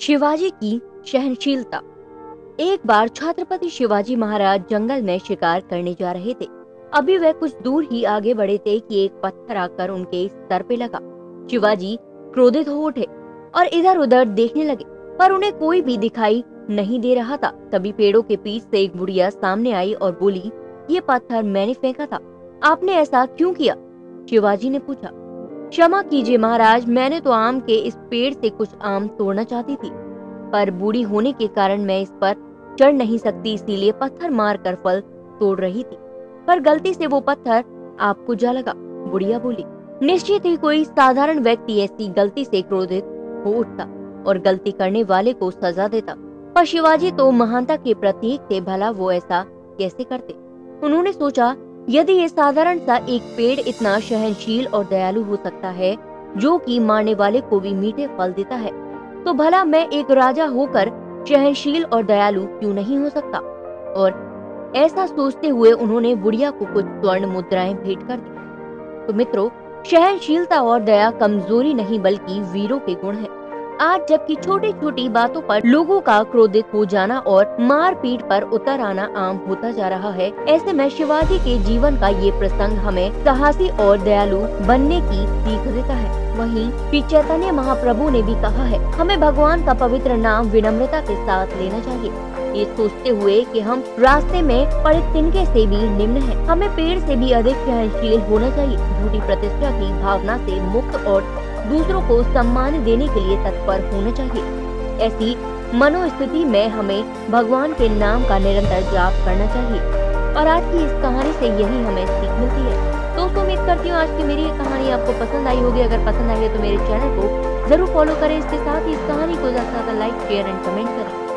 शिवाजी की सहनशीलता। एक बार छत्रपति शिवाजी महाराज जंगल में शिकार करने जा रहे थे। अभी वह कुछ दूर ही आगे बढ़े थे कि एक पत्थर आकर उनके सर पे लगा। शिवाजी क्रोधित हो उठे और इधर उधर देखने लगे, पर उन्हें कोई भी दिखाई नहीं दे रहा था। तभी पेड़ों के पीछ से एक बुढ़िया सामने आई और बोली, ये पत्थर मैंने फेंका था। आपने ऐसा क्यों किया? शिवाजी ने पूछा क्षमा कीजिए महाराज, मैंने तो आम के इस पेड़ से कुछ आम तोड़ना चाहती थी, पर बूढ़ी होने के कारण मैं इस पर चढ़ नहीं सकती, इसीलिए पत्थर मार कर फल तोड़ रही थी। पर गलती से वो पत्थर आपको जा लगा, बुढ़िया बोली। निश्चित ही कोई साधारण व्यक्ति ऐसी गलती से क्रोधित हो उठता और गलती करने वाले को सजा देता। पर शिवाजी तो महानता के प्रतीक थे, भला वो ऐसा कैसे करते? उन्होंने सोचा यदि ये साधारण सा एक पेड़ इतना सहनशील और दयालु हो सकता है, जो कि मारने वाले को भी मीठे फल देता है तो भला मैं एक राजा होकर सहनशील और दयालु क्यों नहीं हो सकता? और ऐसा सोचते हुए उन्होंने बुढ़िया को कुछ स्वर्ण मुद्राएँ भेंट कर दी। तो मित्रों, सहनशीलता और दया कमज़ोरी नहीं, बल्कि वीरों के गुण है। आज जबकि छोटी छोटी बातों पर लोगों का क्रोधित हो जाना और मारपीट पर उतर आना आम होता जा रहा है, ऐसे में शिवाजी के जीवन का ये प्रसंग हमें साहसी और दयालु बनने की सीख देता है। वहीं श्री चैतन्य महाप्रभु ने भी कहा है, हमें भगवान का पवित्र नाम विनम्रता के साथ लेना चाहिए। ये सोचते हुए कि हम रास्ते में पड़े तिनके से भी निम्न है। हमें पेड़ से भी अधिक सहनशील होना चाहिए। झूठी प्रतिष्ठा की भावना से मुक्त और दूसरों को सम्मान देने के लिए तत्पर होना चाहिए। ऐसी मनोस्थिति में हमें भगवान के नाम का निरंतर जाप करना चाहिए। और आज की इस कहानी से यही हमें सीख मिलती है। दोस्तों, उम्मीद करती हूँ आज की मेरी ये कहानी आपको पसंद आई होगी। अगर पसंद आई है तो मेरे चैनल को ज़रूर फॉलो करें। इसके साथ ही इस कहानी को ज़्यादा लाइक, शेयर एंड कमेंट करें।